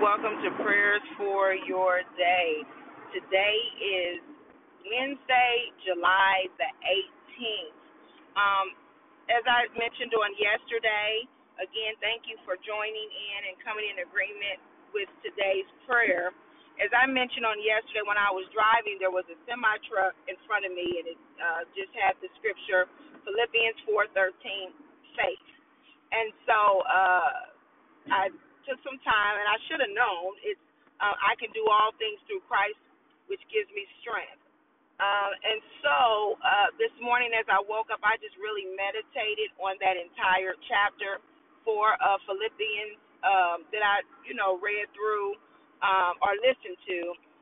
welcome to Prayers for Your Day. Today is Wednesday, July the 18th. Um, as I mentioned on yesterday, again, thank you for joining in and coming in agreement with today's prayer. As I mentioned on yesterday, when I was driving, there was a semi truck in front of me, and it uh, just had the scripture Philippians 4:13, faith. And so uh, I some time, and I should have known it's uh, I can do all things through Christ, which gives me strength. Uh, and so uh, this morning, as I woke up, I just really meditated on that entire chapter four of Philippians um, that I, you know, read through um, or listened to.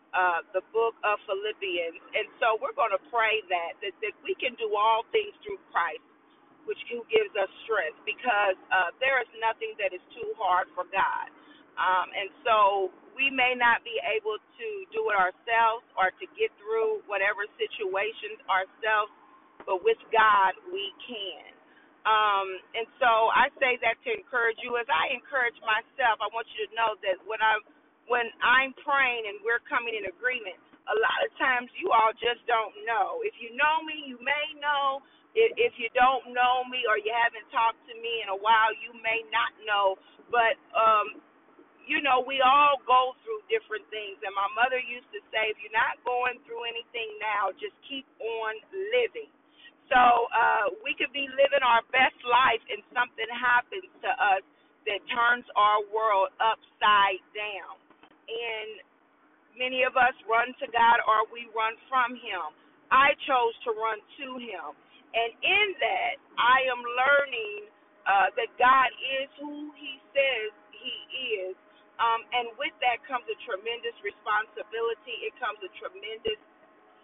Uh, the book of Philippians. And so we're going to pray that, that, that we can do all things through Christ which who gives us strength because uh, there is nothing that is too hard for God. Um, and so we may not be able to do it ourselves or to get through whatever situations ourselves, but with God we can. Um, and so I say that to encourage you. As I encourage myself, I want you to know that when I'm when I'm praying and we're coming in agreement, a lot of times you all just don't know. If you know me, you may know if you don't know me or you haven't talked to me in a while, you may not know. But um, you know, we all go through different things. And my mother used to say, if you're not going through anything now, just keep on living. So uh, we could be living our best life, and something happens to us that turns our world upside down. And many of us run to God or we run from Him. I chose to run to Him. And in that, I am learning uh, that God is who He says He is. Um, and with that comes a tremendous responsibility. It comes a tremendous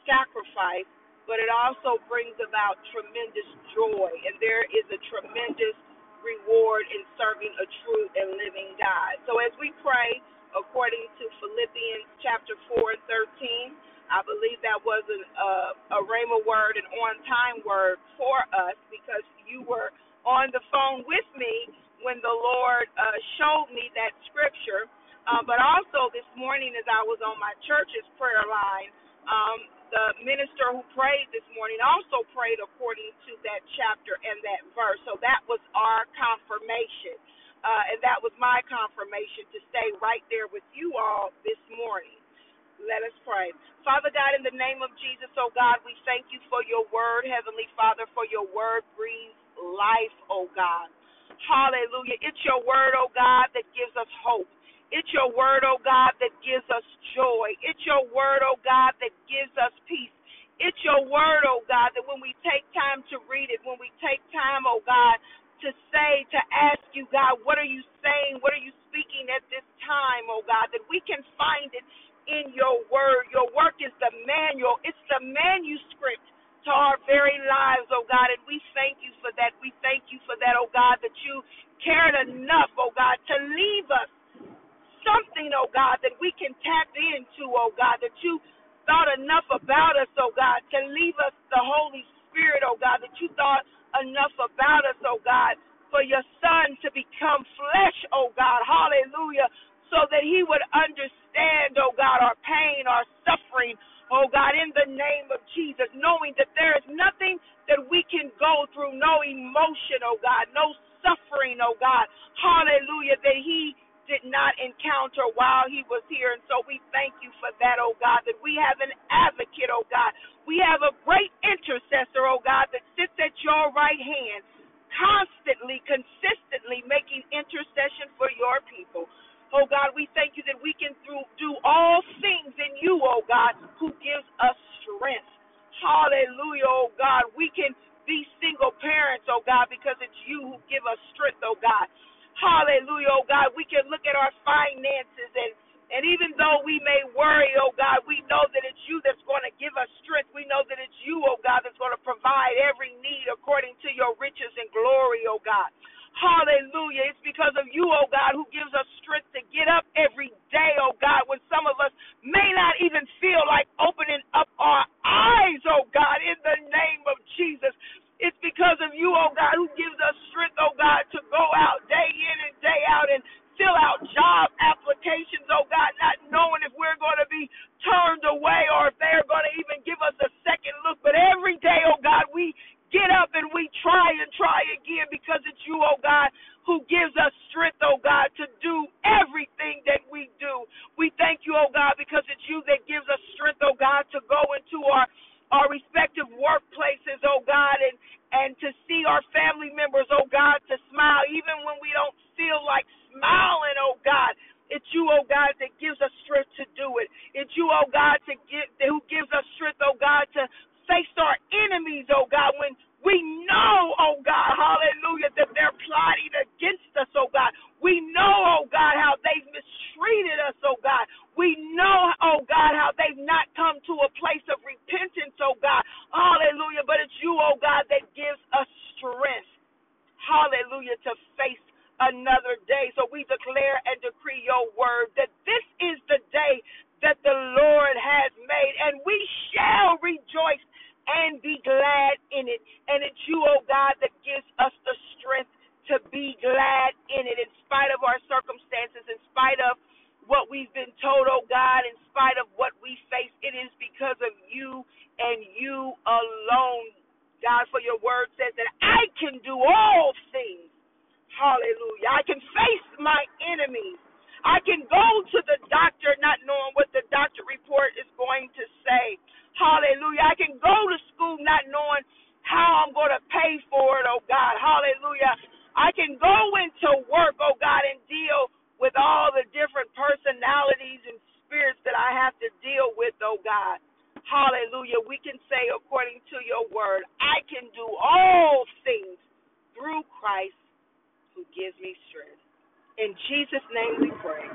sacrifice, but it also brings about tremendous joy. And there is a tremendous reward in serving a true and living God. So as we pray, according to Philippians chapter 4 and 13, I believe that was an, uh, a Rhema word, an on time word for us because you were on the phone with me when the Lord uh, showed me that scripture. Uh, but also this morning, as I was on my church's prayer line, um, the minister who prayed this morning also prayed according to that chapter and that verse. So that was our confirmation. Uh, and that was my confirmation to stay right there with you all this morning. Let us pray. Father God, in the name of Jesus, oh God, we thank you for your word, Heavenly Father, for your word breathes life, oh God. Hallelujah. It's your word, oh God, that gives us hope. It's your word, oh God, that gives us joy. It's your word, oh God, that gives us peace. It's your word, oh God, that when we take time to read it, when we take time, oh God, to say, to ask you, God, what are you saying? What are you speaking at this time, oh God, that we can find it in your word. Your work is the manual, it's the manuscript to our very lives, oh God. And we thank you for that. We thank you for that, oh God, that you cared enough, oh God, to leave us something, oh God, that we can tap into, oh God, that you thought enough about us, oh God, to leave us the Holy Spirit, oh God, that you thought enough about us, oh God, for your Son to become flesh, oh God, hallelujah, so that he would understand, oh God, our pain, our suffering, oh God, in the name of Jesus, knowing that there is nothing that we can go through, no emotion, oh God, no suffering, oh God, hallelujah, that he did not encounter while he was here. And so we thank you for that, oh God, that we have an advocate, oh God. We have a great intercessor, oh God, that sits at your right hand, constantly, consistently making intercession for your people. Oh God, we thank you that we can through, do all things in you, oh God, who gives us strength. Hallelujah, oh God. We can be single parents, oh God, because it's you who give us strength, oh God. Hallelujah, oh God. We can look at our finances and and even though we may worry, oh God, we know that it's you that's going to give us strength. We know that it's you, oh God, that's going to provide every need according to your riches and glory, oh God. Hallelujah. It's because of you, oh God, who gives us strength to get up every day, oh God, when some of us may not even feel like opening up our eyes, oh God, in the name of Jesus. It's because of you, oh God, who gives us strength, oh God, to go out day in and day out and fill out job applications, oh God, not knowing if we're going to be turned away, oh God, because it's you that gives us strength, oh God, to go into our our respective workplaces, oh God, and and to see our family members, oh God, to smile even when we don't feel like smiling, oh God. It's you, oh God, that gives us strength to do it. It's you, oh God, to give who gives us strength, oh God, to face our enemies, oh God, when we know, oh God, hallelujah, that they're plotting against us, oh God. We know, oh God, how they've mistreated us, oh God. We know, oh God, how they've not come to a place of repentance, oh God. Hallelujah. But it's you, oh God, that gives us strength. Hallelujah. To face another day. So we declare and decree your word that this is the day that the Lord has made, and we shall rejoice and be glad in it. And it's you, oh God, that gives us the strength to be glad in it, in spite of our circumstances, in spite of what we've been told, oh God, in spite of what we face. It is because of you and you alone, God, for your word says that I can do all things Hallelujah. I can face my enemies. I can go to the doctor not knowing what the doctor report is going to say. Hallelujah. I can go to school not knowing how I'm going to pay for it, oh God. Hallelujah. I can go into work, oh God, and deal with all the different personalities and spirits that I have to deal with, oh God. Hallelujah. We can say, according to your word, I can do all things through Christ who gives me strength. In Jesus' name we pray.